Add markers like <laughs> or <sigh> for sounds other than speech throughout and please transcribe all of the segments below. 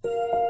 大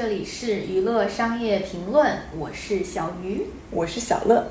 这里是娱乐商业评论，我是小鱼，我是小乐。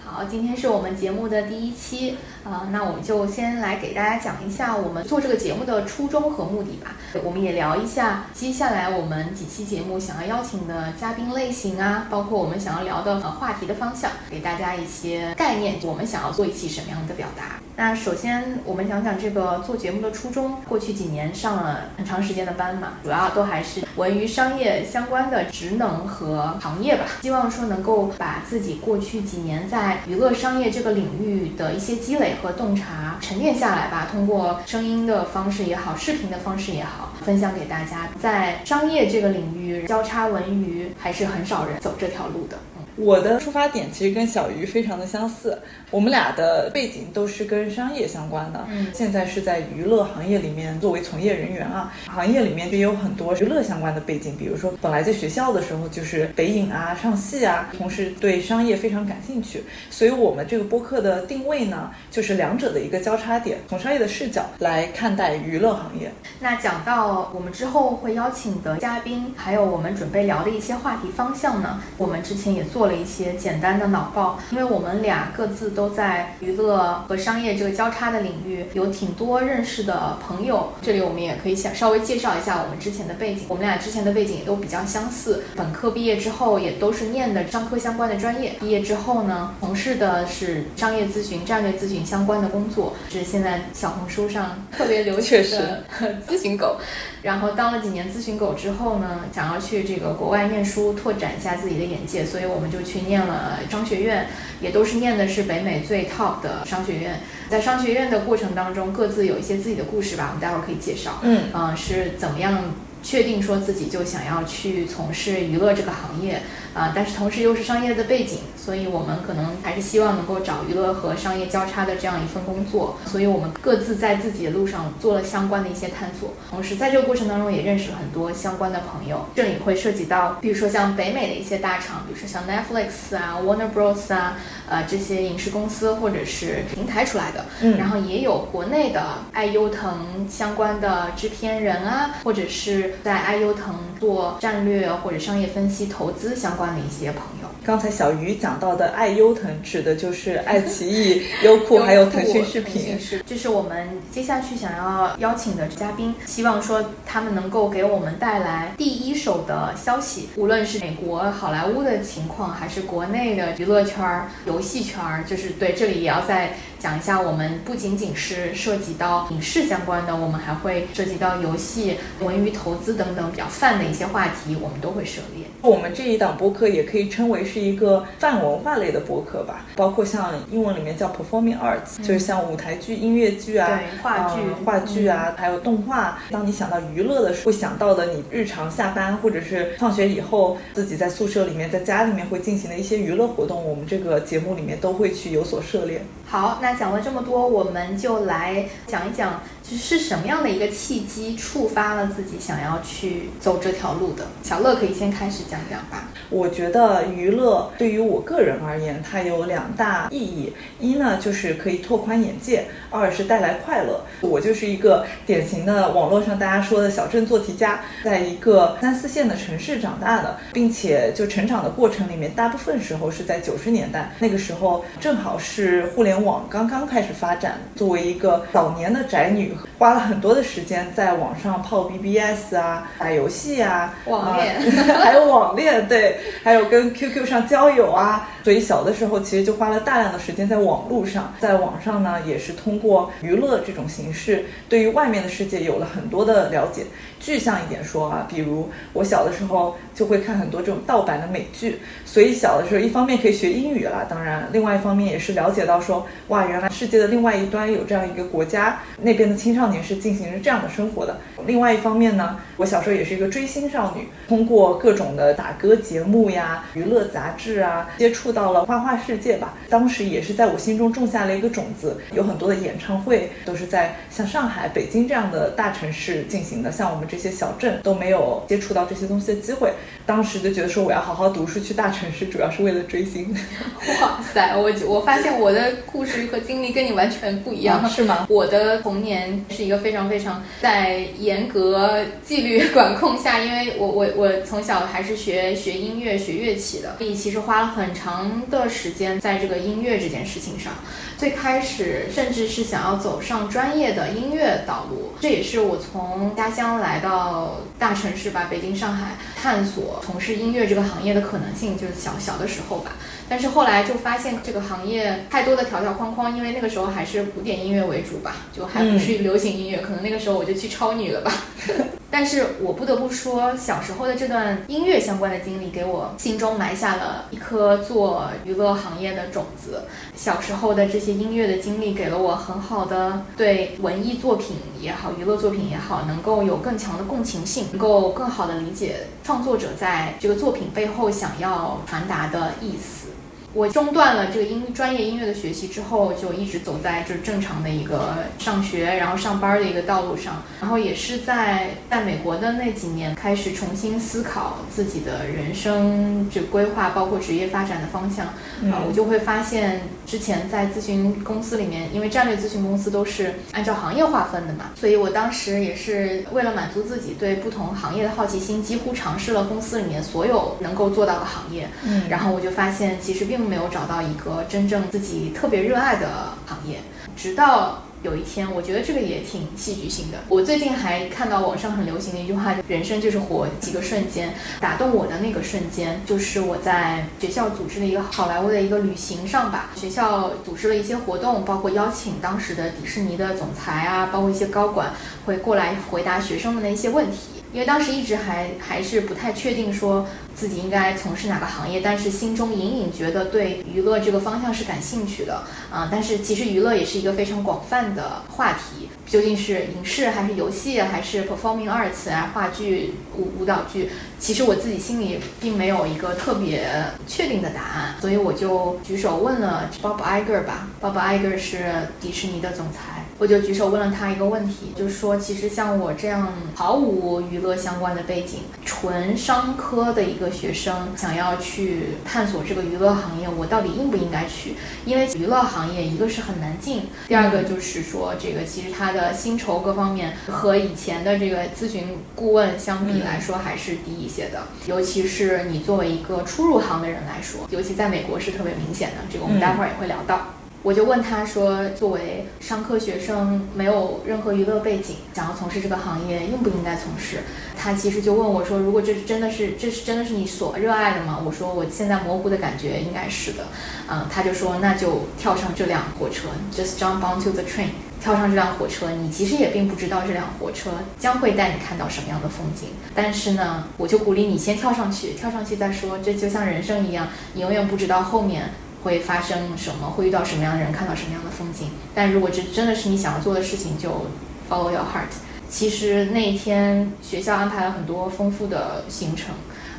好，今天是我们节目的第一期啊、那我们就先来给大家讲一下我们做这个节目的初衷和目的吧。我们也聊一下接下来我们几期节目想要邀请的嘉宾类型啊，包括我们想要聊的呃话题的方向，给大家一些概念，我们想要做一期什么样的表达。那首先，我们讲讲这个做节目的初衷。过去几年上了很长时间的班嘛，主要都还是文娱商业相关的职能和行业吧。希望说能够把自己过去几年在娱乐商业这个领域的一些积累和洞察沉淀下来吧，通过声音的方式也好，视频的方式也好，分享给大家。在商业这个领域，交叉文娱还是很少人走这条路的。嗯我的出发点其实跟小鱼非常的相似，我们俩的背景都是跟商业相关的。嗯现在是在娱乐行业里面作为从业人员啊，行业里面也有很多娱乐相关的背景，比如说本来在学校的时候就是北影啊、上戏啊，同时对商业非常感兴趣，所以我们这个播客的定位呢，就是两者的一个交叉点，从商业的视角来看待娱乐行业。那讲到我们之后会邀请的嘉宾，还有我们准备聊的一些话题方向呢，我们之前也做了一些简单的脑报，因为我们俩各自都在娱乐和商业这个交叉的领域有挺多认识的朋友。这里我们也可以想稍微介绍一下我们之前的背景，我们俩之前的背景也都比较相似，本科毕业之后也都是念的商科相关的专业，毕业之后呢，从事的是商业咨询、战略咨询相关的工作，是现在小红书上特别流行的咨询狗。<laughs> 然后当了几年咨询狗之后呢，想要去这个国外念书，拓展一下自己的眼界，所以我们就去念了商学院，也都是念的是北美最 top 的商学院。在商学院的过程当中，各自有一些自己的故事吧，我们待会儿可以介绍。嗯嗯、是怎么样确定说自己就想要去从事娱乐这个行业啊、但是同时又是商业的背景，所以我们可能还是希望能够找娱乐和商业交叉的这样一份工作，所以我们各自在自己的路上做了相关的一些探索，同时在这个过程当中也认识了很多相关的朋友，这里会涉及到，比如说像北美的一些大厂，比如说像 Netflix 啊、Warner Bros 啊，呃这些影视公司或者是平台出来的，嗯。然后也有国内的爱优腾相关的制片人啊，或者是在爱优腾做战略或者商业分析、投资相关的一些朋友。刚才小鱼讲到的爱优腾指的就是爱奇艺、<laughs> 优酷还有腾讯视频。这是我们接下去想要邀请的嘉宾，希望说他们能够给我们带来第一手的消息，无论是美国好莱坞的情况，还是国内的娱乐圈儿、游戏圈儿，就是对这里也要再讲一下，我们不仅仅是涉及到影视相关的，我们还会涉及到游戏、文娱投资等等比较泛的一些话题，我们都会涉猎。我们这一档播客也可以称为是一个泛文化类的播客吧，包括像英文里面叫 performing arts，、就是像舞台剧、音乐剧啊、对话剧呃话剧啊，还有动画。当你想到娱乐的时候，会想到的你日常下班或者是放学以后自己在宿舍里面、在家里面会进行的一些娱乐活动，我们这个节目里面都会去有所涉猎。好，那讲了这么多，我们就来讲一讲，是什么样的一个契机触发了自己想要去走这条路的。小乐可以先开始讲讲吧。我觉得娱乐对于我个人而言，它有两大意义。一呢，就是可以拓宽眼界；二是带来快乐。我就是一个典型的网络上大家说的小镇做题家，在一个三四线的城市长大的，并且就成长的过程里面，大部分时候是在九十年代，那个时候正好是互联网刚刚开始发展。作为一个早年的宅女，花了很多的时间在网上泡 BBS 啊、打游戏啊、网恋。啊 <laughs> 还有网恋，对，还有跟 QQ 上交友啊，所以小的时候其实就花了大量的时间在网络上，在网上呢也是通过娱乐这种形式，对于外面的世界有了很多的了解。具象一点说啊，比如我小的时候就会看很多这种盗版的美剧，所以小的时候一方面可以学英语啦，当然另外一方面也是了解到说，哇，原来世界的另外一端有这样一个国家，那边的青少年是进行着这样的生活的。另外一方面呢，我小时候也是一个追星少女，通过各种的打歌节目呀、娱乐杂志啊，接触到了花花世界吧。当时也是在我心中种下了一个种子，有很多的演唱会都是在像上海、北京这样的大城市进行的，像我们这些小镇都没有接触到这些东西的机会。当时就觉得说我要好好读书，去大城市，主要是为了追星。<laughs> 哇塞，我我发现我的故事和经历跟你完全不一样，是吗？我的童年是一个非常非常在严格纪律 <laughs> 管控下，因为我我我从小还是学学音乐、学乐器的，所以其实花了很长的时间在这个音乐这件事情上。最开始甚至是想要走上专业的音乐道路，这也是我从家乡来到大城市吧，北京、上海探索从事音乐这个行业的可能性，就是小小的时候吧。但是后来就发现这个行业太多的条条框框，因为那个时候还是古典音乐为主吧，就还不是流行音乐，可能那个时候我就去超女了吧。<laughs> 但是我不得不说，小时候的这段音乐相关的经历，给我心中埋下了一颗做娱乐行业的种子。小时候的这些音乐的经历，给了我很好的对文艺作品也好，娱乐作品也好，能够有更强的共情性，能够更好的理解创作者在这个作品背后想要传达的意思。我中断了这个音专业音乐的学习之后，就一直走在就是正常的一个上学然后上班的一个道路上。然后也是在在美国的那几年，开始重新思考自己的人生这规划，包括职业发展的方向。啊，我就会发现，之前在咨询公司里面，因为战略咨询公司都是按照行业划分的嘛，所以我当时也是为了满足自己对不同行业的好奇心，几乎尝试了公司里面所有能够做到的行业。嗯，然后我就发现，其实并并没有找到一个真正自己特别热爱的行业，直到。有一天，我觉得这个也挺戏剧性的。我最近还看到网上很流行的一句话：“人生就是活几个瞬间。”打动我的那个瞬间，就是我在学校组织的一个好莱坞的一个旅行上吧。学校组织了一些活动，包括邀请当时的迪士尼的总裁啊，包括一些高管会过来回答学生们的一些问题。因为当时一直还还是不太确定说。自己应该从事哪个行业，但是心中隐隐觉得对娱乐这个方向是感兴趣的啊。但是其实娱乐也是一个非常广泛的话题，究竟是影视还是游戏，还是 performing arts 啊，话剧、舞舞蹈剧，其实我自己心里并没有一个特别确定的答案，所以我就举手问了 Bob Iger 吧。Bob Iger 是迪士尼的总裁，我就举手问了他一个问题，就是说，其实像我这样毫无娱乐相关的背景，纯商科的一个。学生想要去探索这个娱乐行业，我到底应不应该去？因为娱乐行业一个是很难进，第二个就是说这个其实它的薪酬各方面和以前的这个咨询顾问相比来说还是低一些的。尤其是你作为一个初入行的人来说，尤其在美国是特别明显的。这个我们待会儿也会聊到。我就问他说：“作为商科学生，没有任何娱乐背景，想要从事这个行业，应不应该从事？”他其实就问我说：“如果这是真的是，这是真的是你所热爱的吗？”我说：“我现在模糊的感觉应该是的。”嗯，他就说：“那就跳上这辆火车，just jump onto the train，跳上这辆火车。你其实也并不知道这辆火车将会带你看到什么样的风景，但是呢，我就鼓励你先跳上去，跳上去再说。这就像人生一样，你永远不知道后面。”会发生什么？会遇到什么样的人？看到什么样的风景？但如果这真的是你想要做的事情，就 follow your heart。其实那一天学校安排了很多丰富的行程，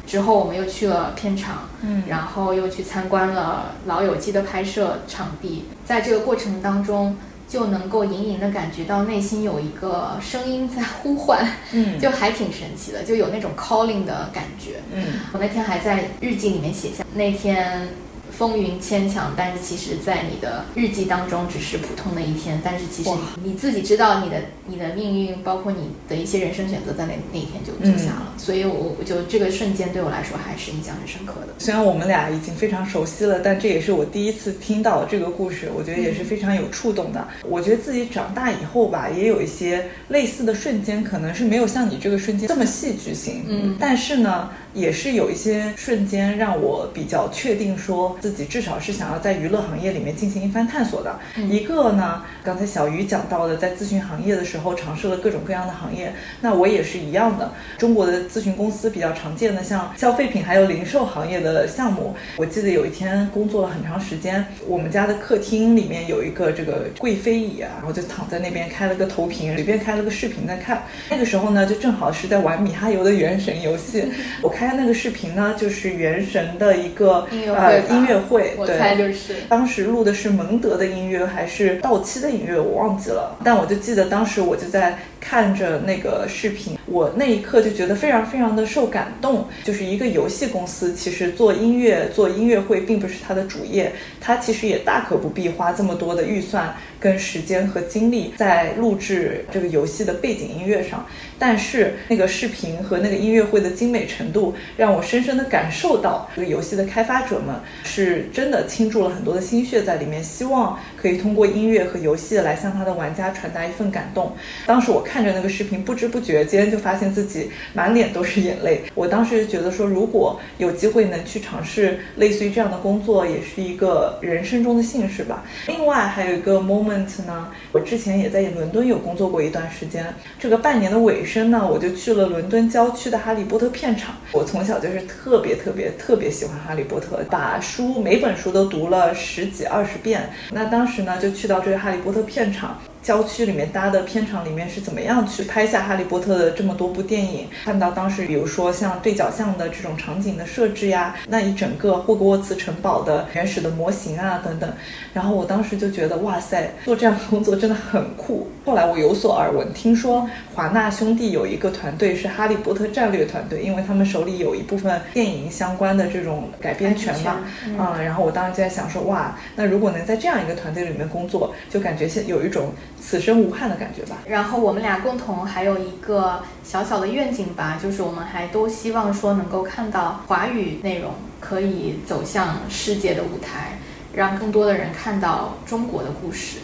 之后我们又去了片场，嗯，然后又去参观了《老友记》的拍摄场地。在这个过程当中，就能够隐隐的感觉到内心有一个声音在呼唤，嗯，就还挺神奇的，就有那种 calling 的感觉。嗯，我那天还在日记里面写下那天。风云牵强，但是其实，在你的日记当中，只是普通的一天。但是其实你自己知道，你的你的命运，包括你的一些人生选择，在那那一天就做下了。所以，我我就这个瞬间对我来说还是印象很深刻的。虽然我们俩已经非常熟悉了，但这也是我第一次听到这个故事，我觉得也是非常有触动的。我觉得自己长大以后吧，也有一些类似的瞬间，可能是没有像你这个瞬间这么戏剧性。嗯，但是呢，也是有一些瞬间让我比较确定说自。己至少是想要在娱乐行业里面进行一番探索的。一个呢，刚才小鱼讲到的，在咨询行业的时候尝试了各种各样的行业，那我也是一样的。中国的咨询公司比较常见的，像消费品还有零售行业的项目。我记得有一天工作了很长时间，我们家的客厅里面有一个这个贵妃椅啊，然后就躺在那边开了个投屏，随便开了个视频在看。那个时候呢，就正好是在玩米哈游的原神游戏。我开的那个视频呢，就是原神的一个呃音乐会，我猜就是。当时录的是蒙德的音乐还是到期的音乐，我忘记了。但我就记得当时我就在看着那个视频，我那一刻就觉得非常非常的受感动。就是一个游戏公司，其实做音乐做音乐会并不是它的主业，它其实也大可不必花这么多的预算。跟时间和精力在录制这个游戏的背景音乐上，但是那个视频和那个音乐会的精美程度，让我深深的感受到这个游戏的开发者们是真的倾注了很多的心血在里面，希望可以通过音乐和游戏来向他的玩家传达一份感动。当时我看着那个视频，不知不觉间就发现自己满脸都是眼泪。我当时就觉得说，如果有机会能去尝试类似于这样的工作，也是一个人生中的幸事吧。另外还有一个 moment。呢，我之前也在伦敦有工作过一段时间。这个半年的尾声呢，我就去了伦敦郊区的哈利波特片场。我从小就是特别特别特别喜欢哈利波特，把书每本书都读了十几二十遍。那当时时呢，就去到这个哈利波特片场。郊区里面搭的片场里面是怎么样去拍下《哈利波特》的这么多部电影？看到当时，比如说像对角巷的这种场景的设置呀，那一整个霍格沃茨城堡的原始的模型啊等等，然后我当时就觉得，哇塞，做这样的工作真的很酷。后来我有所耳闻，听说华纳兄弟有一个团队是《哈利波特》战略团队，因为他们手里有一部分电影相关的这种改编权嘛，嗯，然后我当时就在想说，哇，那如果能在这样一个团队里面工作，就感觉现有一种。此生无憾的感觉吧。然后我们俩共同还有一个小小的愿景吧，就是我们还都希望说能够看到华语内容可以走向世界的舞台，让更多的人看到中国的故事。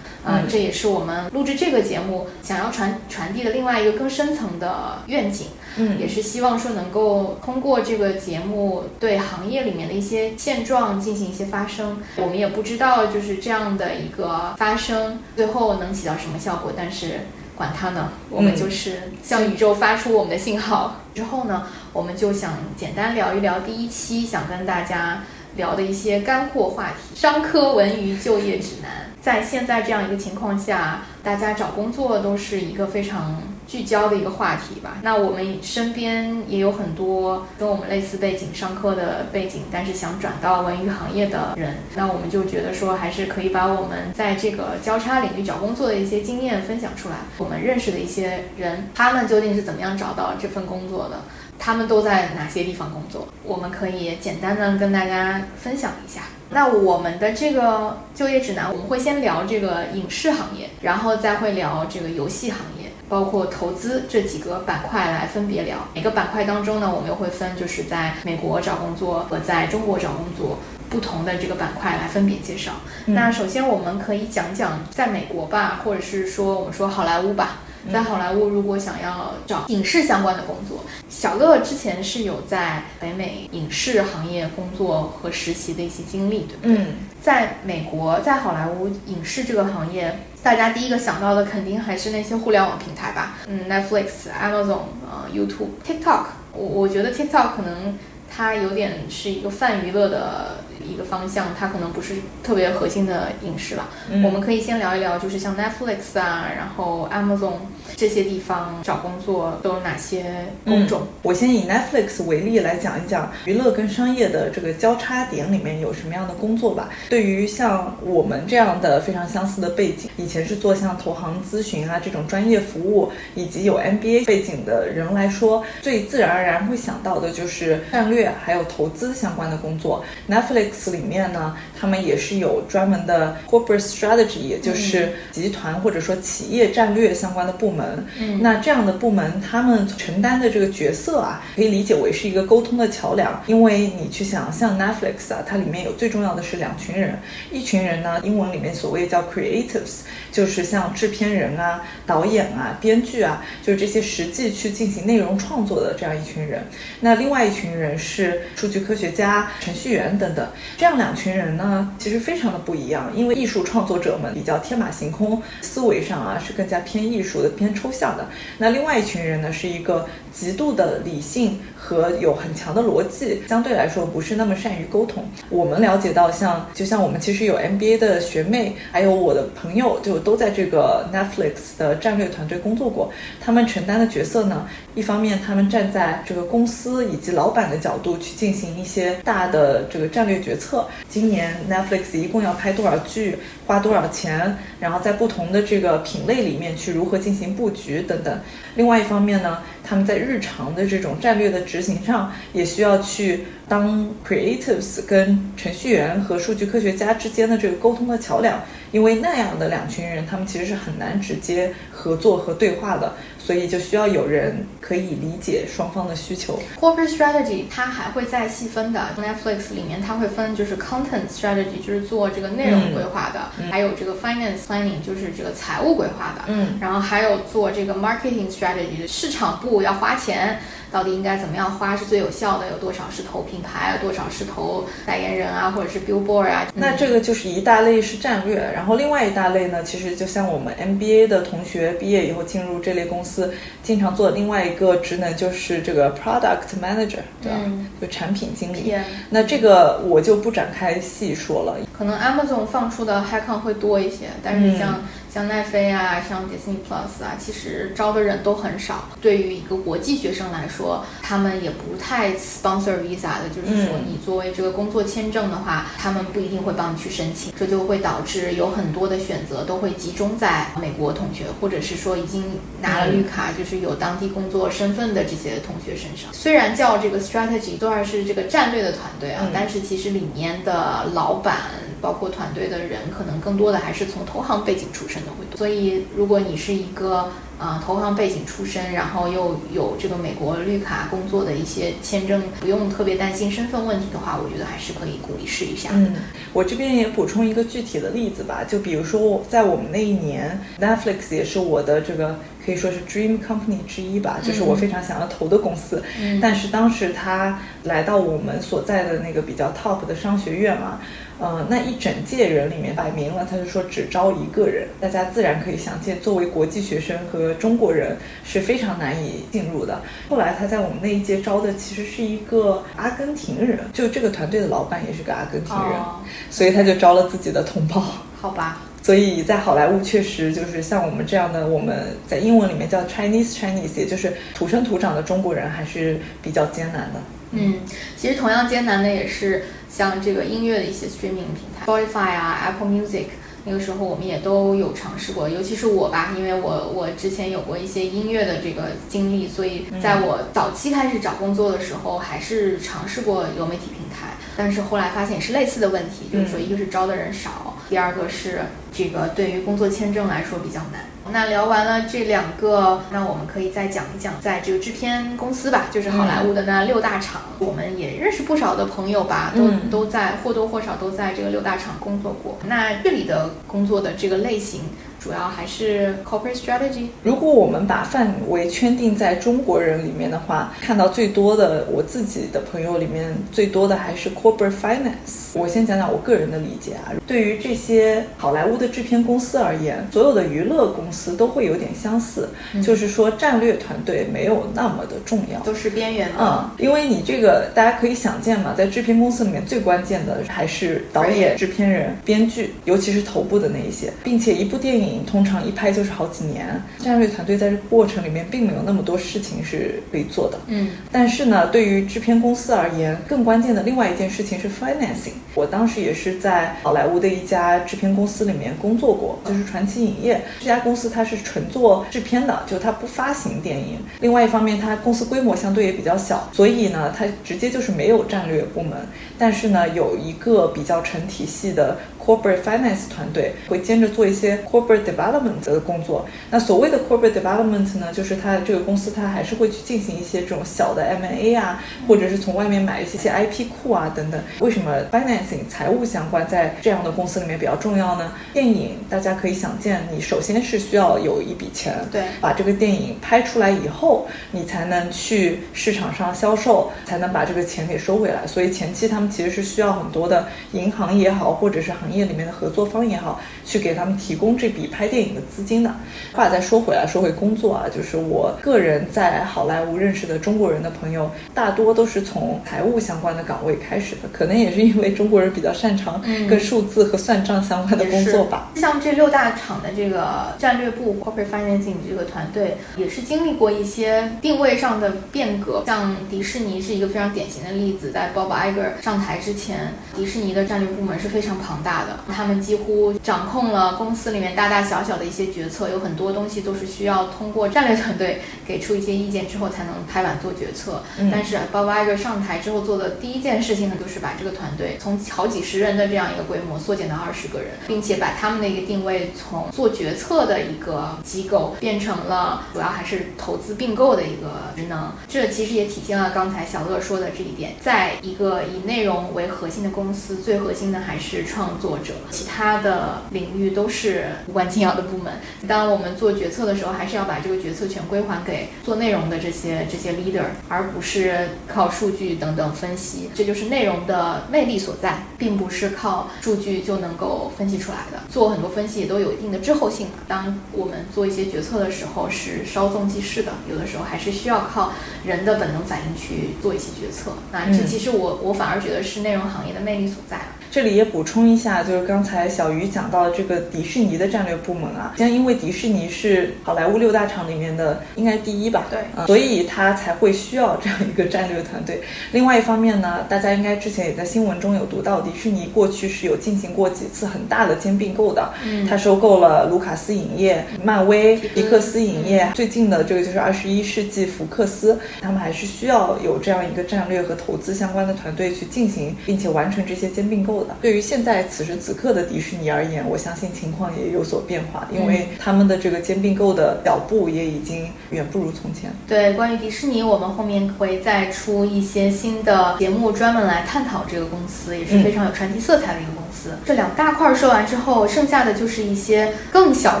嗯，这也是我们录制这个节目想要传传递的另外一个更深层的愿景。嗯，也是希望说能够通过这个节目对行业里面的一些现状进行一些发声。我们也不知道就是这样的一个发声最后能起到什么效果，但是管它呢，我们就是向宇宙发出我们的信号。之后呢，我们就想简单聊一聊第一期想跟大家聊的一些干货话题——商科文娱就业指南。在现在这样一个情况下，大家找工作都是一个非常聚焦的一个话题吧。那我们身边也有很多跟我们类似背景、商科的背景，但是想转到文娱行业的人。那我们就觉得说，还是可以把我们在这个交叉领域找工作的一些经验分享出来。我们认识的一些人，他们究竟是怎么样找到这份工作的？他们都在哪些地方工作？我们可以简单的跟大家分享一下。那我们的这个就业指南，我们会先聊这个影视行业，然后再会聊这个游戏行业，包括投资这几个板块来分别聊。每个板块当中呢，我们又会分就是在美国找工作和在中国找工作不同的这个板块来分别介绍。那首先我们可以讲讲在美国吧，或者是说我们说好莱坞吧。在好莱坞，如果想要找影视相关的工作，小乐之前是有在北美影视行业工作和实习的一些经历，对不对？嗯，在美国，在好莱坞影视这个行业，大家第一个想到的肯定还是那些互联网平台吧？嗯，Netflix、Amazon、呃，YouTube、TikTok。我我觉得 TikTok 可能它有点是一个泛娱乐的。一个方向，它可能不是特别核心的影视了。我们可以先聊一聊，就是像 Netflix 啊，然后 Amazon 这些地方找工作都有哪些工种。我先以 Netflix 为例来讲一讲娱乐跟商业的这个交叉点里面有什么样的工作吧。对于像我们这样的非常相似的背景，以前是做像投行咨询啊这种专业服务，以及有 MBA 背景的人来说，最自然而然会想到的就是战略还有投资相关的工作。Netflix 里面呢，他们也是有专门的 corporate strategy，也就是集团或者说企业战略相关的部门。嗯，那这样的部门，他们们承担的这个角色啊，可以理解为是一个沟通的桥梁。因为你去想，像 Netflix 啊，它里面有最重要的是两群人，一群人呢，英文里面所谓叫 creatives，就是像制片人啊、导演啊、编剧啊，就是这些实际去进行内容创作的这样一群人。那另外一群人是数据科学家、程序员等等。这样两群人呢，其实非常的不一样，因为艺术创作者们比较天马行空，思维上啊是更加偏艺术的、偏抽象的。那另外一群人呢，是一个极度的理性和有很强的逻辑，相对来说不是那么善于沟通。我们了解到，像就像我们其实有 MBA 的学妹，还有我的朋友，就都在这个 Netflix 的战略团队工作过。他们承担的角色呢，一方面他们站在这个公司以及老板的角度去进行一些大的这个战略决策。今年 Netflix 一共要拍多少剧，花多少钱，然后在不同的这个品类里面去如何进行布局等等。另外一方面呢，他们在日常的这种战略的执行上，也需要去当 creatives 跟程序员和数据科学家之间的这个沟通的桥梁。因为那样的两群人，他们其实是很难直接合作和对话的，所以就需要有人可以理解双方的需求。Corporate strategy 它还会再细分的，Netflix 里面它会分就是 content strategy，就是做这个内容规划的，还有这个 finance planning，就是这个财务规划的，嗯，然后还有做这个 marketing strategy，市场部要花钱。到底应该怎么样花是最有效的？有多少是投品牌，有多少是投代言人啊，或者是 billboard 啊？那这个就是一大类是战略，然后另外一大类呢，其实就像我们 MBA 的同学毕业以后进入这类公司，经常做的另外一个职能就是这个 product manager，对吧？就产品经理。那这个我就不展开细说了。可能 Amazon 放出的 h a c k o n 会多一些，但是像。像奈飞啊，像 Disney Plus 啊，其实招的人都很少。对于一个国际学生来说，他们也不太 sponsor visa 的，就是说你作为这个工作签证的话，他们不一定会帮你去申请，这就会导致有很多的选择都会集中在美国同学，或者是说已经拿了绿卡，就是有当地工作身份的这些同学身上。虽然叫这个 strategy，都然是这个战略的团队啊，但是其实里面的老板。包括团队的人，可能更多的还是从投行背景出身的会多。所以，如果你是一个啊投行背景出身，然后又有这个美国绿卡工作的一些签证，不用特别担心身份问题的话，我觉得还是可以鼓励试一下。嗯，我这边也补充一个具体的例子吧，就比如说我在我们那一年，Netflix 也是我的这个可以说是 dream company 之一吧，就是我非常想要投的公司。嗯，但是当时他来到我们所在的那个比较 top 的商学院嘛。呃，那一整届人里面摆明了，他就说只招一个人，大家自然可以想见，作为国际学生和中国人是非常难以进入的。后来他在我们那一届招的其实是一个阿根廷人，就这个团队的老板也是个阿根廷人，所以他就招了自己的同胞。好吧，<laughs> 所以在好莱坞确实就是像我们这样的，我们在英文里面叫 Chinese Chinese，也就是土生土长的中国人，还是比较艰难的。嗯，其实同样艰难的也是像这个音乐的一些 streaming 平台，Spotify 啊，Apple Music，那个时候我们也都有尝试过，尤其是我吧，因为我我之前有过一些音乐的这个经历，所以在我早期开始找工作的时候，还是尝试过流媒体平台，但是后来发现也是类似的问题，就是说一个是招的人少，第二个是这个对于工作签证来说比较难。那聊完了这两个，那我们可以再讲一讲，在这个制片公司吧，就是好莱坞的那六大厂，我们也认识不少的朋友吧，都都在或多或少都在这个六大厂工作过。那这里的工作的这个类型。主要还是 corporate strategy。如果我们把范围圈定在中国人里面的话，看到最多的我自己的朋友里面，最多的还是 corporate finance。我先讲讲我个人的理解啊，对于这些好莱坞的制片公司而言，所有的娱乐公司都会有点相似，就是说战略团队没有那么的重要，都是边缘的。嗯，因为你这个大家可以想见嘛，在制片公司里面最关键的还是导演、制片人、编剧，尤其是头部的那一些，并且一部电影。通常一拍就是好几年，战略团队在这过程里面并没有那么多事情是可以做的。嗯，但是呢，对于制片公司而言，更关键的另外一件事情是 financing。我当时也是在好莱坞的一家制片公司里面工作过，就是传奇影业这家公司，它是纯做制片的，就它不发行电影。另外一方面，它公司规模相对也比较小，所以呢，它直接就是没有战略部门，但是呢，有一个比较成体系的。Corporate finance 团队，会兼着做一些 corporate development 的工作。那所谓的 corporate development 呢，就是它这个公司它还是会去进行一些这种小的 M&A 啊，或者是从外面买一些些 IP 库啊等等。为什么 financing 财务相关在这样的公司里面比较重要呢？电影大家可以想见，你首先是需要有一笔钱，对，把这个电影拍出来以后，你才能去市场上销售，才能把这个钱给收回来。所以前期他们其实是需要很多的银行也好，或者是行业里面的合作方也好，去给他们提供这笔拍电影的资金的。话再说回来，说回工作啊，就是我个人在好莱坞认识的中国人的朋友，大多都是从财务相关的岗位开始的，可能也是因为中国人比较擅长跟数字和算账相关的工作吧。像这六大厂的这个战略部 corporate financing 这个团队，也是经历过一些定位上的变革。像迪士尼是一个非常典型的例子，在 Bob Iger 上台之前，迪士尼的战略部门是非常庞大的，他们几乎掌控了公司里面大大小小的一些决策，有很多东西都是需要通过战略团队给出一些意见之后才能拍板做决策。但是 Bob Iger 上台之后做的第一件事情呢，就是把这个团队从好几十人的这样一个规模缩减到二十个人，并且把他们的一个定位从做决策的一个机构变成了主要还是投资并购的一个职能。这其实也体现了刚才小乐说的这一点，在一个以内容为核心的公司，最核心的还是创作者，其他的领域都是无关紧要的部门。当我们做决策的时候，还是要把这个决策权归还给做内容的这些这些 leader，而不是靠数据等等分析。这就是内容的魅力所在，并不是靠数据就能够分析出来的。做很多分析也都有一定的滞后性嘛。当我们做一些决策的时候，是稍纵即逝的，有的时候还是需要靠人的本能反应去做一些决策。那这其实我我反而觉得是内容行业的魅力所在。这里也补充一下，就是刚才小鱼讲到的这个迪士尼的战略部门啊，像因为迪士尼是好莱坞六大厂里面的应该第一吧，对，所以他才会需要这样一个战略团队。另外一方面呢，大家应该之前也在新闻中有读到，迪士尼过去是有进行过几次很大的兼并购的，嗯，他收购了卢卡斯影业、漫威、迪克斯影业，最近的这个就是二十一世纪福克斯，他们还是需要有这样一个战略和投资相关的团队去进行，并且完成这些兼并购的。对于现在此时此刻的迪士尼而言，我相信情况也有所变化，因为他们的这个兼并购的脚步也已经远不如从前。对，关于迪士尼，我们后面会再出一些新的节目，专门来探讨这个公司，也是非常有传奇色彩的一个公司。这两大块说完之后，剩下的就是一些更小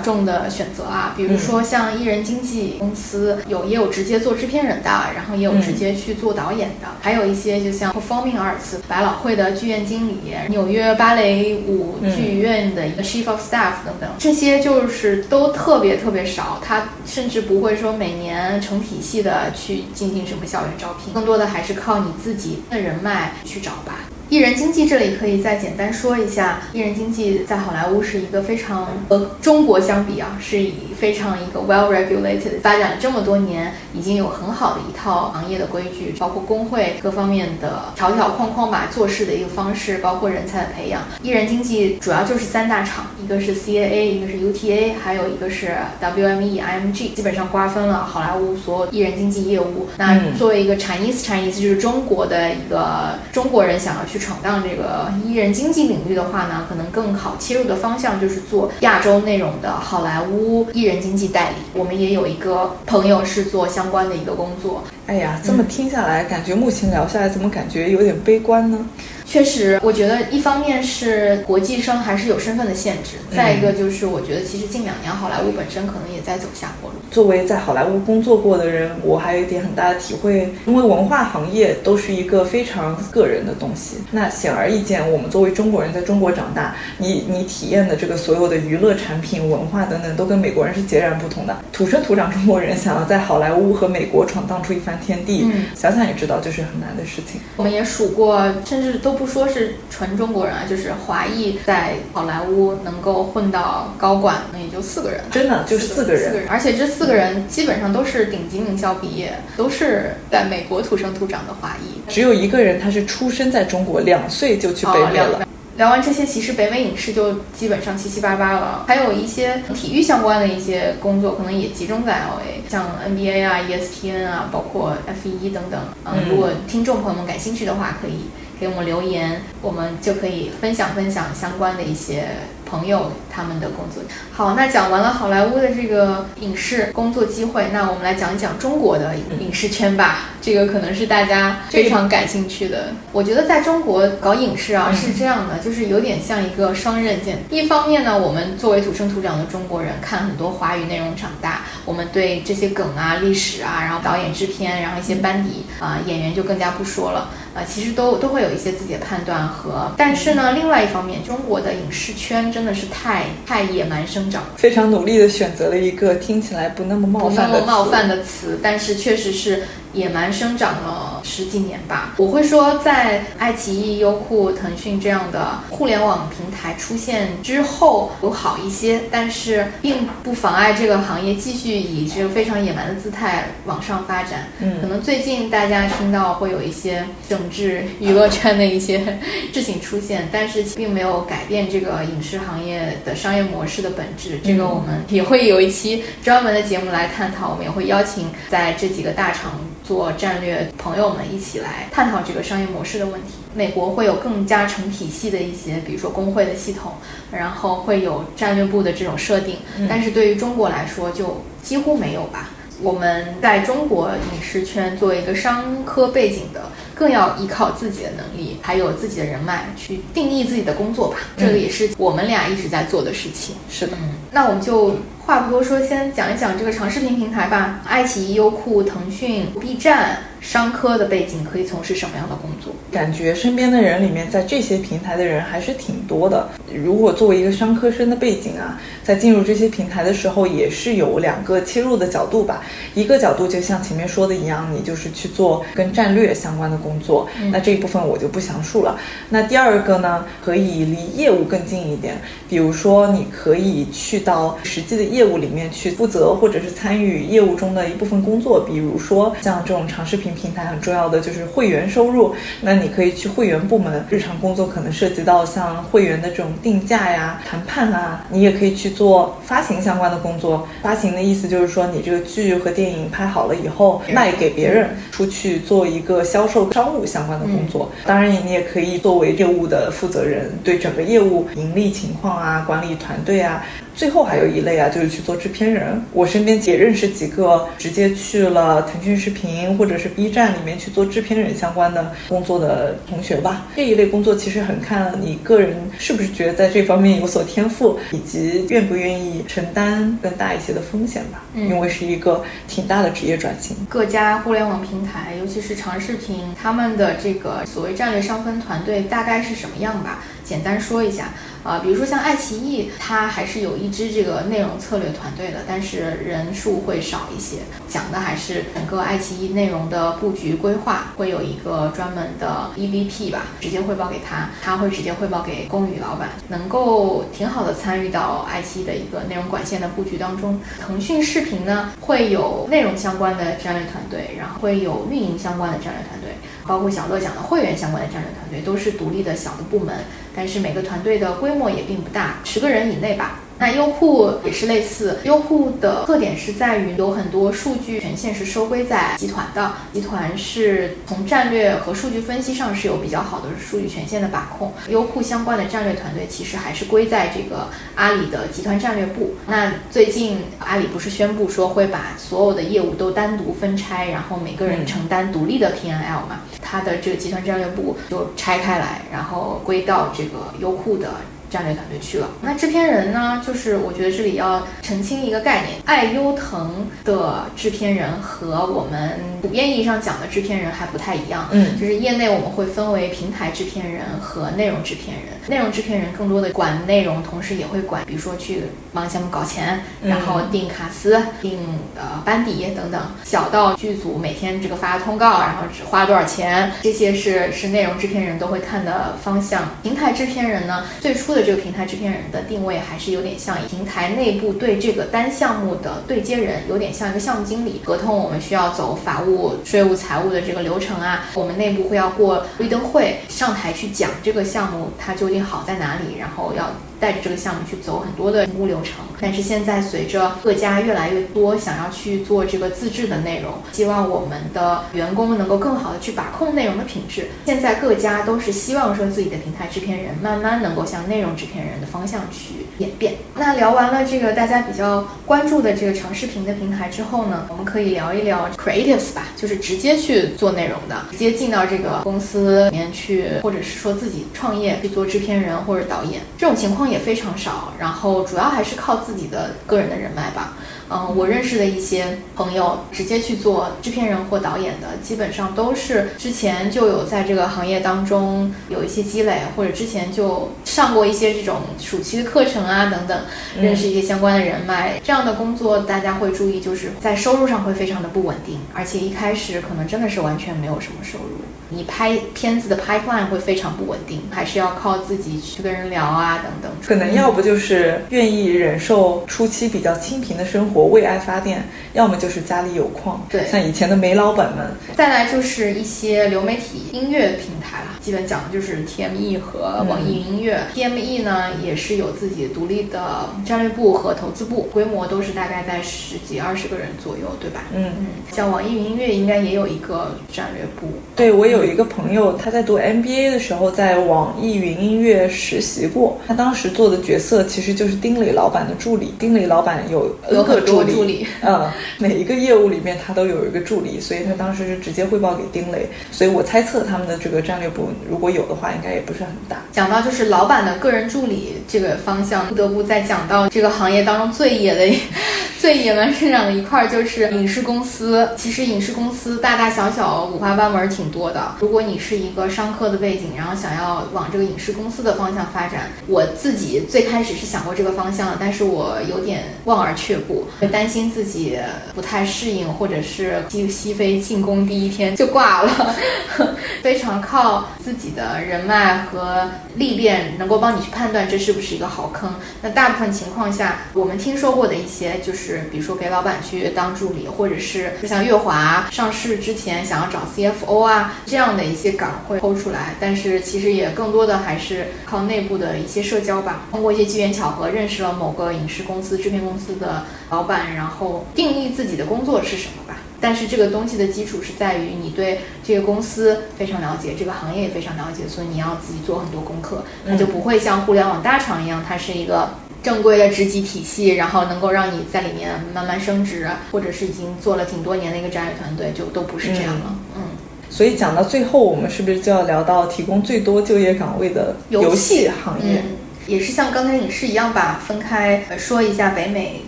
众的选择啊，比如说像艺人经纪公司，有也有直接做制片人的，然后也有直接去做导演的，还有一些就像 Performing Arts 百老汇的剧院经理，纽约。芭蕾舞剧院的一个 chief of staff 等等，这些就是都特别特别少，他甚至不会说每年成体系的去进行什么校园招聘，更多的还是靠你自己的人脉去找吧。艺人经济这里可以再简单说一下，艺人经济在好莱坞是一个非常和中国相比啊，是以非常一个 well regulated，发展了这么多年，已经有很好的一套行业的规矩，包括工会各方面的条条框框吧，做事的一个方式，包括人才的培养。艺人经济主要就是三大厂，一个是 CAA，一个是 UTA，还有一个是 WME IMG，基本上瓜分了好莱坞所有艺人经济业务。那作为一个 Chinese Chinese，就是中国的一个中国人想要去。闯荡这个艺人经济领域的话呢，可能更好切入的方向就是做亚洲内容的好莱坞艺人经济代理。我们也有一个朋友是做相关的一个工作。哎呀，这么听下来，感觉目前聊下来，怎么感觉有点悲观呢？确实，我觉得一方面是国际生还是有身份的限制，再一个就是我觉得其实近两年好莱坞本身可能也在走下坡路。作为在好莱坞工作过的人，我还有一点很大的体会，因为文化行业都是一个非常个人的东西。那显而易见，我们作为中国人在中国长大，你你体验的这个所有的娱乐产品、文化等等，都跟美国人是截然不同的。土生土长中国人想要在好莱坞和美国闯荡出一番天地，想想也知道就是很难的事情。我们也数过，甚至都不。说是纯中国人啊，就是华裔在好莱坞能够混到高管，那也就四个人，真的就是四个人，而且这四个人基本上都是顶级名校毕业，都是在美国土生土长的华裔，只有一个人他是出生在中国，两岁就去北美了。聊完这些，其实北美影视就基本上七七八八了，还有一些体育相关的一些工作，可能也集中在 LA，像 NBA 啊、ESPN 啊，包括 F1 等等。嗯，如果听众朋友们感兴趣的话，可以给我们留言，我们就可以分享分享相关的一些。朋友他们的工作好，那讲完了好莱坞的这个影视工作机会，那我们来讲一讲中国的影视圈吧。这个可能是大家非常感兴趣的。我觉得在中国搞影视啊是这样的，就是有点像一个双刃剑。一方面呢，我们作为土生土长的中国人，看很多华语内容长大，我们对这些梗啊、历史啊，然后导演、制片，然后一些班底啊、演员就更加不说了。啊，其实都都会有一些自己的判断和，但是呢，另外一方面，中国的影视圈真的是太太野蛮生长，非常努力的选择了一个听起来不那么冒犯的冒犯的词，但是确实是。野蛮生长了十几年吧，我会说，在爱奇艺、优酷、腾讯这样的互联网平台出现之后，有好一些，但是并不妨碍这个行业继续以这个非常野蛮的姿态往上发展。嗯，可能最近大家听到会有一些整治娱乐圈的一些 <laughs> 事情出现，但是并没有改变这个影视行业的商业模式的本质。这个我们也会有一期专门的节目来探讨，我们也会邀请在这几个大厂。做战略，朋友们一起来探讨这个商业模式的问题。美国会有更加成体系的一些，比如说工会的系统，然后会有战略部的这种设定。但是对于中国来说，就几乎没有吧。我们在中国影视圈作为一个商科背景的，更要依靠自己的能力，还有自己的人脉去定义自己的工作吧。这个也是我们俩一直在做的事情。是的，那我们就。话不多说，先讲一讲这个长视频平台吧。爱奇艺、优酷、腾讯、B 站。商科的背景可以从事什么样的工作？感觉身边的人里面，在这些平台的人还是挺多的。如果作为一个商科生的背景啊，在进入这些平台的时候，也是有两个切入的角度吧。一个角度就像前面说的一样，你就是去做跟战略相关的工作，那这一部分我就不详述了。那第二个呢，可以离业务更近一点，比如说你可以去到实际的业务里面去负责，或者是参与业务中的一部分工作，比如说像这种长视频。平台很重要的就是会员收入，那你可以去会员部门，日常工作可能涉及到像会员的这种定价呀、谈判啊，你也可以去做发行相关的工作。发行的意思就是说，你这个剧和电影拍好了以后，卖给别人，出去做一个销售商务相关的工作。当然，你也可以作为业务的负责人，对整个业务盈利情况啊、管理团队啊。最后还有一类啊，就是去做制片人。我身边也认识几个直接去了腾讯视频或者是 B 站里面去做制片人相关的工作的同学吧。这一类工作其实很看你个人是不是觉得在这方面有所天赋，以及愿不愿意承担更大一些的风险吧。因为是一个挺大的职业转型。各家互联网平台，尤其是长视频，他们的这个所谓战略上分团队大概是什么样吧？简单说一下。啊，比如说像爱奇艺，它还是有一支这个内容策略团队的，但是人数会少一些，讲的还是整个爱奇艺内容的布局规划，会有一个专门的 EVP 吧，直接汇报给他，他会直接汇报给公宇老板，能够挺好的参与到爱奇艺的一个内容管线的布局当中。腾讯视频呢，会有内容相关的战略团队，然后会有运营相关的战略团队。包括小乐讲的会员相关的战略团队，都是独立的小的部门，但是每个团队的规模也并不大，十个人以内吧。那优酷也是类似，优酷的特点是在于有很多数据权限是收归在集团的，集团是从战略和数据分析上是有比较好的数据权限的把控。优酷相关的战略团队其实还是归在这个阿里的集团战略部。那最近阿里不是宣布说会把所有的业务都单独分拆，然后每个人承担独立的 P N L 嘛？它的这个集团战略部就拆开来，然后归到这个优酷的。战略团队去了，那制片人呢？就是我觉得这里要澄清一个概念，爱优腾的制片人和我们普遍意义上讲的制片人还不太一样。嗯，就是业内我们会分为平台制片人和内容制片人。内容制片人更多的管内容，同时也会管，比如说去帮项目搞钱，然后定卡司、定呃班底等等。小到剧组每天这个发通告，然后只花多少钱，这些是是内容制片人都会看的方向。平台制片人呢，最初的这个平台制片人的定位还是有点像平台内部对这个单项目的对接人，有点像一个项目经理。合同我们需要走法务、税务、财务的这个流程啊，我们内部会要过绿灯会，上台去讲这个项目它究竟好在哪里，然后要。带着这个项目去走很多的评估流程，但是现在随着各家越来越多想要去做这个自制的内容，希望我们的员工能够更好的去把控内容的品质。现在各家都是希望说自己的平台制片人慢慢能够向内容制片人的方向去演变。那聊完了这个大家比较关注的这个长视频的平台之后呢，我们可以聊一聊 creatives 吧，就是直接去做内容的，直接进到这个公司里面去，或者是说自己创业去做制片人或者导演，这种情况。也非常少，然后主要还是靠自己的个人的人脉吧。嗯，我认识的一些朋友直接去做制片人或导演的，基本上都是之前就有在这个行业当中有一些积累，或者之前就上过一些这种暑期的课程啊等等，认识一些相关的人脉。这样的工作大家会注意，就是在收入上会非常的不稳定，而且一开始可能真的是完全没有什么收入。你拍片子的 pipeline 会非常不稳定，还是要靠自己去跟人聊啊等等。可能要不就是愿意忍受初期比较清贫的生活，为爱发电；要么就是家里有矿，对，像以前的煤老板们。再来就是一些流媒体音乐平台了，基本讲的就是 TME 和网易云音乐。TME 呢也是有自己独立的战略部和投资部，规模都是大概在十几二十个人左右，对吧？嗯嗯，像网易云音乐应该也有一个战略部。对我有。有一个朋友，他在读 MBA 的时候，在网易云音乐实习过。他当时做的角色其实就是丁磊老板的助理。丁磊老板有 N 个助理，嗯，每一个业务里面他都有一个助理，所以他当时是直接汇报给丁磊。所以我猜测他们的这个战略部如果有的话，应该也不是很大。讲到就是老板的个人助理这个方向，不得不再讲到这个行业当中最野的、<laughs> 最野蛮生长的一块，就是影视公司。其实影视公司大大小小五花八门挺多的。如果你是一个商科的背景，然后想要往这个影视公司的方向发展，我自己最开始是想过这个方向，但是我有点望而却步，会担心自己不太适应，或者是西西飞进攻第一天就挂了。<laughs> 非常靠自己的人脉和历练，能够帮你去判断这是不是一个好坑。那大部分情况下，我们听说过的一些，就是比如说给老板去当助理，或者是就像月华上市之前想要找 CFO 啊这样。这样的一些岗会抽出来，但是其实也更多的还是靠内部的一些社交吧。通过一些机缘巧合，认识了某个影视公司、制片公司的老板，然后定义自己的工作是什么吧。但是这个东西的基础是在于你对这个公司非常了解，这个行业也非常了解，所以你要自己做很多功课。它就不会像互联网大厂一样，它是一个正规的职级体系，然后能够让你在里面慢慢升职，或者是已经做了挺多年的一个战略团队，就都不是这样了。嗯。所以讲到最后，我们是不是就要聊到提供最多就业岗位的游戏行业？也是像刚才影视一样吧，分开说一下北美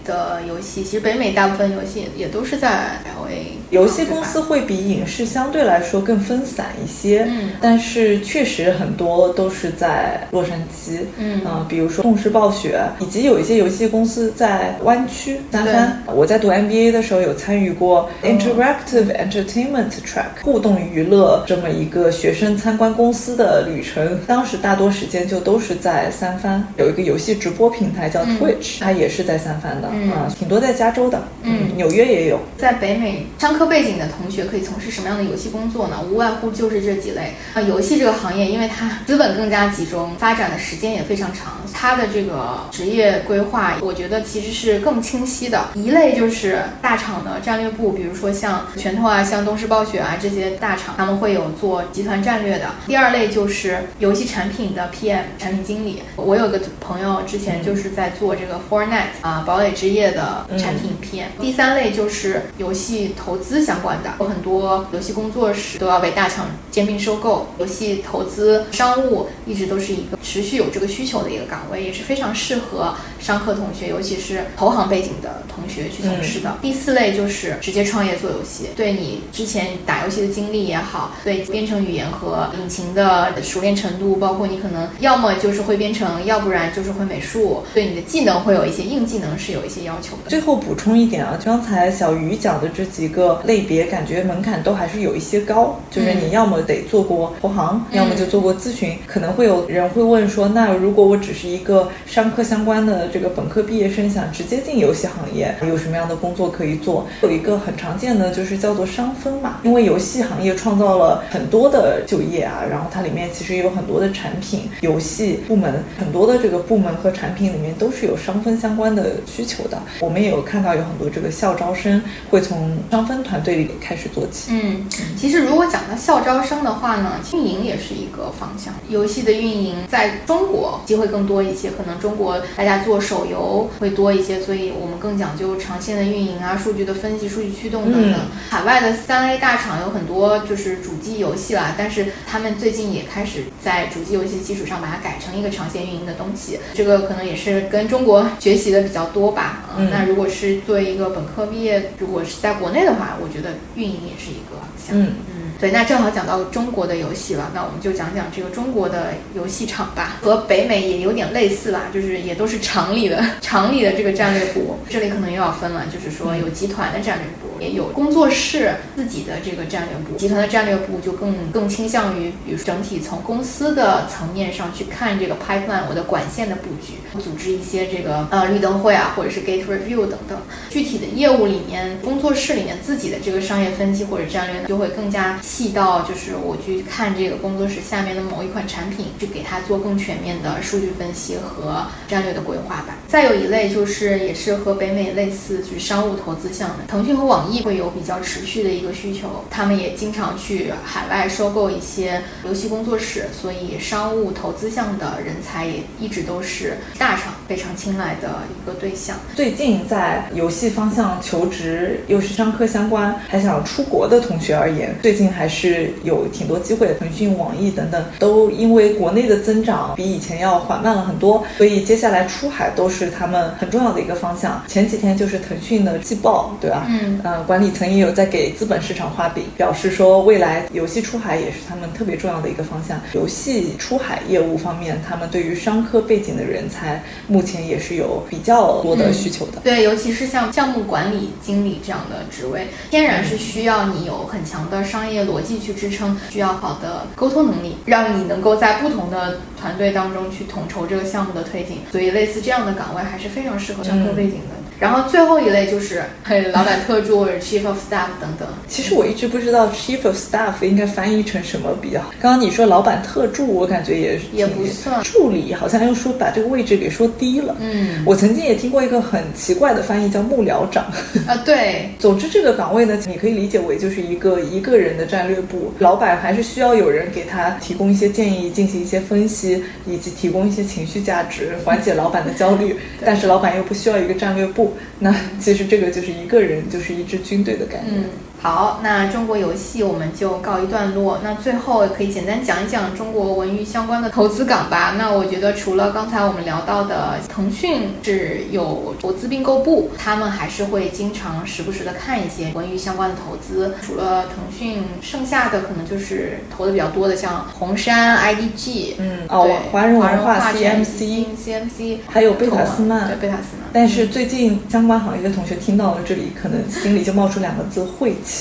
的游戏。其实北美大部分游戏也都是在 LA。游戏公司会比影视相对来说更分散一些，嗯，但是确实很多都是在洛杉矶，嗯，啊，比如说动视暴雪，以及有一些游戏公司在湾区三藩。我在读 MBA 的时候有参与过 Interactive Entertainment Track 互动娱乐这么一个学生参观公司的旅程，当时大多时间就都是在三藩，有一个游戏直播平台叫 Twitch，它也是在三藩的，啊，挺多在加州的，嗯，纽约也有，在北美商科。背景的同学可以从事什么样的游戏工作呢？无外乎就是这几类。啊，游戏这个行业，因为它资本更加集中，发展的时间也非常长，它的这个职业规划，我觉得其实是更清晰的。一类就是大厂的战略部，比如说像拳头啊、像东视暴雪啊这些大厂，他们会有做集团战略的。第二类就是游戏产品的 PM 产品经理。我有个朋友之前就是在做这个 Fortnite 啊堡垒之夜的产品 PM。第三类就是游戏投资。资相关的有很多游戏工作室都要被大厂兼并收购，游戏投资商务一直都是一个持续有这个需求的一个岗位，也是非常适合商科同学，尤其是投行背景的同学去从事的。第四类就是直接创业做游戏，对你之前打游戏的经历也好，对编程语言和引擎的熟练程度，包括你可能要么就是会编程，要不然就是会美术，对你的技能会有一些硬技能是有一些要求的。最后补充一点啊，刚才小鱼讲的这几个。类别，感觉门槛都还是有一些高。就是你要么得做过投行，要么就做过咨询。可能会有人会问说，那如果我只是一个商科相关的这个本科毕业生，想直接进游戏行业，有什么样的工作可以做？有一个很常见的就是叫做商分嘛，因为游戏行业创造了很多的就业啊，然后它里面其实有很多的产品，游戏部门很多的这个部门和产品里面都是有商分相关的需求的。我们也有看到有很多这个校招生会从商分团队里开始做起。嗯，其实如果讲到校招生的话呢，运营也是一个方向。游戏的运营在中国机会更多一些，可能中国大家做手游会多一些，所以我们更讲究长线的运营啊，数据的分析、数据驱动等等。海外的三 A 大厂有很多就是主机游戏啦，但是他们最近也开始在主机游戏基础上把它改成一个长线运营的东西，这个可能也是跟中国学习的比较多吧。嗯，那如果是作为一个本科毕业，如果是在国内的话，我觉得运营也是一个项。嗯嗯。对，那正好讲到中国的游戏了，那我们就讲讲这个中国的游戏厂吧，和北美也有点类似吧，就是也都是厂里的厂里的这个战略部，这里可能又要分了，就是说有集团的战略部，也有工作室自己的这个战略部。集团的战略部就更更倾向于，比如整体从公司的层面上去看这个 pipeline，我的管线的布局，组织一些这个呃绿灯会啊，或者是 gate review 等等。具体的业务里面，工作室里面自己的这个商业分析或者战略呢就会更加。细到就是我去看这个工作室下面的某一款产品，去给它做更全面的数据分析和战略的规划吧。再有一类就是也是和北美类似，就是商务投资项的，腾讯和网易会有比较持续的一个需求，他们也经常去海外收购一些游戏工作室，所以商务投资项的人才也一直都是大厂非常青睐的一个对象。最近在游戏方向求职，又是商科相关，还想出国的同学而言，最近。还是有挺多机会的，腾讯、网易等等都因为国内的增长比以前要缓慢了很多，所以接下来出海都是他们很重要的一个方向。前几天就是腾讯的季报，对吧？嗯，呃，管理层也有在给资本市场画饼，表示说未来游戏出海也是他们特别重要的一个方向。游戏出海业务方面，他们对于商科背景的人才目前也是有比较多的需求的。对，尤其是像项目管理经理这样的职位，天然是需要你有很强的商业。逻辑去支撑，需要好的沟通能力，让你能够在不同的团队当中去统筹这个项目的推进。所以，类似这样的岗位还是非常适合商科背景的。然后最后一类就是 <laughs> 老板特助或者 chief of staff 等等。其实我一直不知道 chief of staff 应该翻译成什么比较好。刚刚你说老板特助，我感觉也也不算助理，好像又说把这个位置给说低了。嗯，我曾经也听过一个很奇怪的翻译，叫幕僚长。啊，对。<laughs> 总之这个岗位呢，你可以理解为就是一个一个人的战略部，老板还是需要有人给他提供一些建议，进行一些分析，以及提供一些情绪价值，缓解老板的焦虑。<laughs> 但是老板又不需要一个战略部。那其实这个就是一个人，就是一支军队的概念。好，那中国游戏我们就告一段落。那最后可以简单讲一讲中国文娱相关的投资岗吧。那我觉得除了刚才我们聊到的腾讯是有投资并购部，他们还是会经常时不时的看一些文娱相关的投资。除了腾讯，剩下的可能就是投的比较多的，像红杉、IDG，嗯，哦，华人文化、CMC、CMC，还有贝塔斯曼，对贝塔斯曼。但是最近相关行业的同学听到了这里，可能心里就冒出两个字：晦气。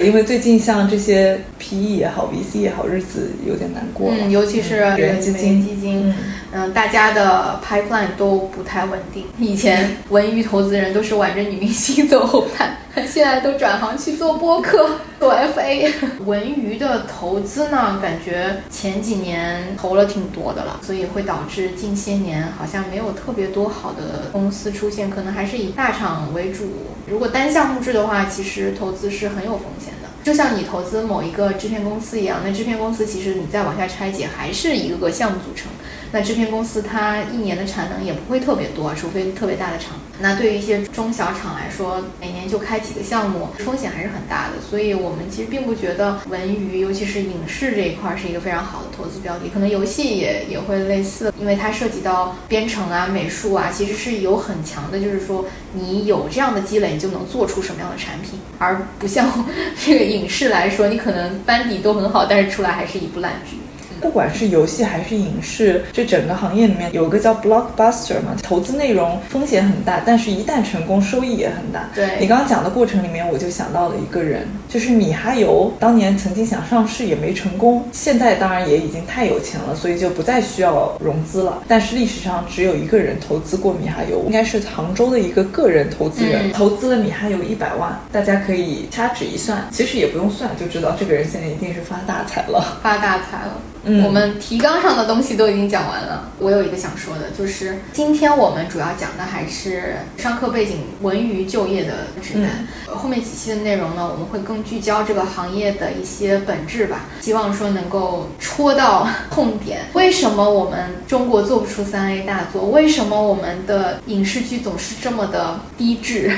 因为最近像这些 PE 也好，VC 也好，日子有点难过。嗯，尤其是人基金，基金，嗯，大家的 pipeline 都不太稳定。以前文娱投资人都是挽着女明星走后 <laughs> 台，<laughs> 现在都转行去做播客、<laughs> 做 FA。<laughs> 文娱的投资呢，感觉前几年投了挺多的了，所以会导致近些年好像没有特别多好的公司出现，可能还是以大厂为主。如果单项目制的话，其实投资是很有风险的。就像你投资某一个制片公司一样，那制片公司其实你再往下拆解，还是一个个项目组成。那制片公司它一年的产能也不会特别多，除非特别大的厂。那对于一些中小厂来说，每年就开几个项目，风险还是很大的。所以我们其实并不觉得文娱，尤其是影视这一块是一个非常好的投资标的。可能游戏也也会类似，因为它涉及到编程啊、美术啊，其实是有很强的，就是说你有这样的积累，你就能做出什么样的产品，而不像 <laughs> 这个影视来说，你可能班底都很好，但是出来还是一部烂剧。不管是游戏还是影视，这整个行业里面有个叫 blockbuster 嘛，投资内容风险很大，但是一旦成功，收益也很大。对你刚刚讲的过程里面，我就想到了一个人，就是米哈游，当年曾经想上市也没成功，现在当然也已经太有钱了，所以就不再需要融资了。但是历史上只有一个人投资过米哈游，应该是杭州的一个个人投资人，嗯投资了米哈游一百万。大家可以掐指一算，其实也不用算就知道这个人现在一定是发大财了。发大财了。嗯我们提纲上的东西都已经讲完了。我有一个想说的，就是今天我们主要讲的还是上课背景文娱就业的指南。嗯后面几期的内容呢，我们会更聚焦这个行业的一些本质吧，希望说能够戳到痛点。<laughs> 为什么我们中国做不出三 A 大作？为什么我们的影视剧总是这么的低质？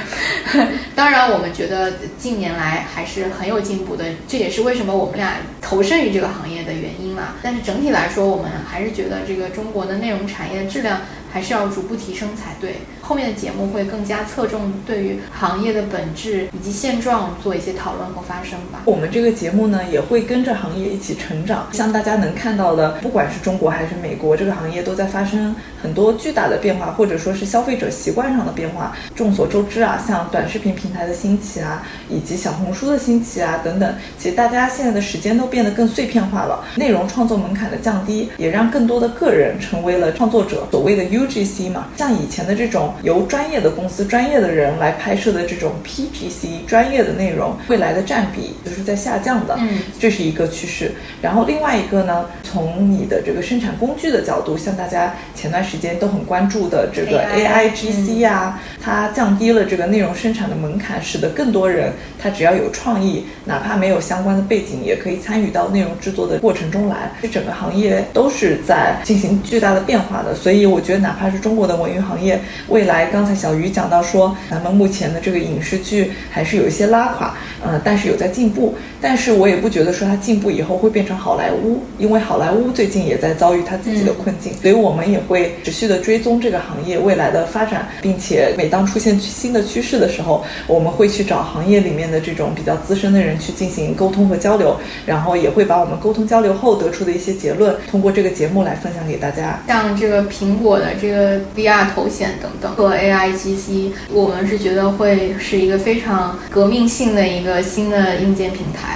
<laughs> 当然，我们觉得近年来还是很有进步的，这也是为什么我们俩投身于这个行业的原因啦。但是整体来说，我们还是觉得这个中国的内容产业的质量还是要逐步提升才对。后面的节目会更加侧重对于行业的本质以及现状做一些讨论和发声吧。我们这个节目呢，也会跟着行业一起成长。像大家能看到的，不管是中国还是美国，这个行业都在发生很多巨大的变化，或者说是消费者习惯上的变化。众所周知啊，像短视频平台的兴起啊，以及小红书的兴起啊等等，其实大家现在的时间都变得更碎片化了。内容创作门槛的降低，也让更多的个人成为了创作者。所谓的 UGC 嘛，像以前的这种由专业的公司、专业的人来拍摄的这种 PGC 专业的内容，未来的占比就是在下降的。嗯，这是一个趋势。然后另外一个呢，从你的这个生产工具的角度，像大家前段时间都很关注的这个 AI AIGC 呀、它降低了这个内容生产的门槛，使得更多人他只要有创意，哪怕没有相关的背景，也可以参与到内容制作的过程中来。这整个行业都是在进行巨大的变化的，所以我觉得哪怕是中国的文娱行业，未来刚才小鱼讲到说，咱们目前的这个影视剧还是有一些拉垮，呃，但是有在进步。但是我也不觉得说它进步以后会变成好莱坞，因为好莱坞最近也在遭遇它自己的困境，所以我们也会持续的追踪这个行业未来的发展，并且每当出现新的趋势的时候，我们会去找行业里面的这种比较资深的人去进行沟通和交流，然后也会把我们沟通交流后得出的一些结论，通过这个节目来分享给大家。像这个苹果的这个 VR 头显等等和 AIGC，我们是觉得会是一个非常革命性的一个新的硬件平台，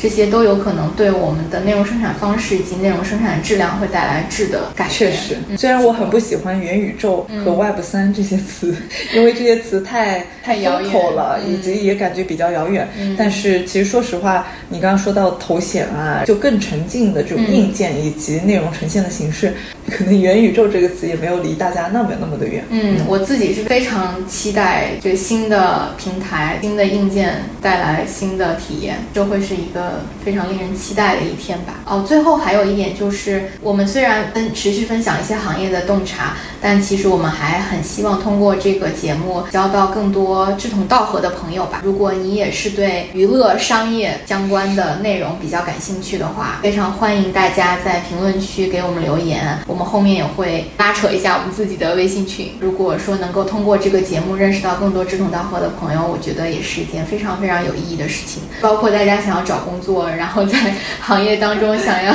这些都有可能对我们的内容生产方式以及内容生产质量会带来质的改变。确实，虽然我很不喜欢元宇宙和 Web 三这些词，因为这些词太太遥远了，嗯以及也感觉比较遥远。嗯但是其实说实话，你刚刚说到头显啊，就更沉浸的这种嗯硬件以及内容呈现的形式，可能元宇宙这个词也没有离大家那么那么的远。嗯，我自己是非常期待这个新的平台、新的硬件带来新的体验，这会是一个非常令人期待的一天吧。哦，最后还有一点就是，我们虽然分持续分享一些行业的洞察，但其实我们还很希望通过这个节目交到更多志同道合的朋友吧。如果你也是对娱乐、商业相关的内容比较感兴趣的话，非常欢迎大家在评论区给我们留言，我们后面也会拉扯一下我们自己的微信群。如果说能够通过这个节目认识到更多志同道合的朋友，我觉得也是一件非常非常有意义的事情。包括大家想要找工工作，然后在行业当中想要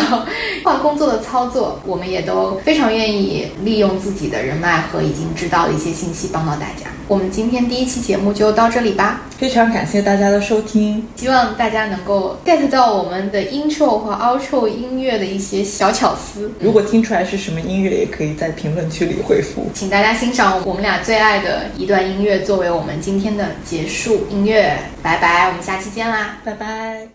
换工作的操作，我们也都非常愿意利用自己的人脉和已经知道的一些信息帮到大家。我们今天第一期节目就到这里吧。非常感谢大家的收听，希望大家能够 get 到我们的 intro 和 outro 音乐的一些小巧思。如果听出来是什么音乐，也可以在评论区里回复。请大家欣赏我们俩最爱的一段音乐，作为我们今天的结束音乐。拜拜，我们下期见啦！拜拜。